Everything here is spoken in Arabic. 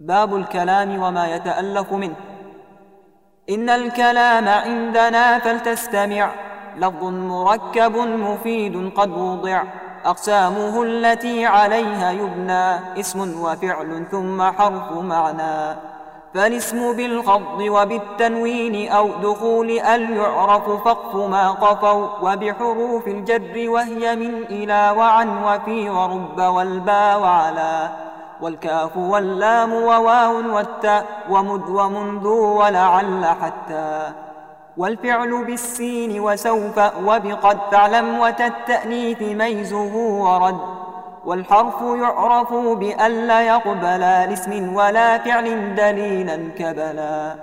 باب الكلام وما يتألف منه. إن الكلام عندنا فلتستمع. لفظ مركب مفيد قد وضع. أقسامه التي عليها يبنى. اسم وفعل ثم حرف معنى. فالاسم بالخفض وبالتنوين أو دخول أل يعرف فقف ما قفوا. وبحروف الجر وهي من إلى وعن وفي ورب والبا وعلى. والكاف واللام وواو والتاء ومد ومنذ ولعل حتى. والفعل بالسين وسوف وبقد فاعلم وتالتأنيث ميزه ورد. والحرف يعرف بأن لا يقبل لاسم ولا فعل دليلا كبلا.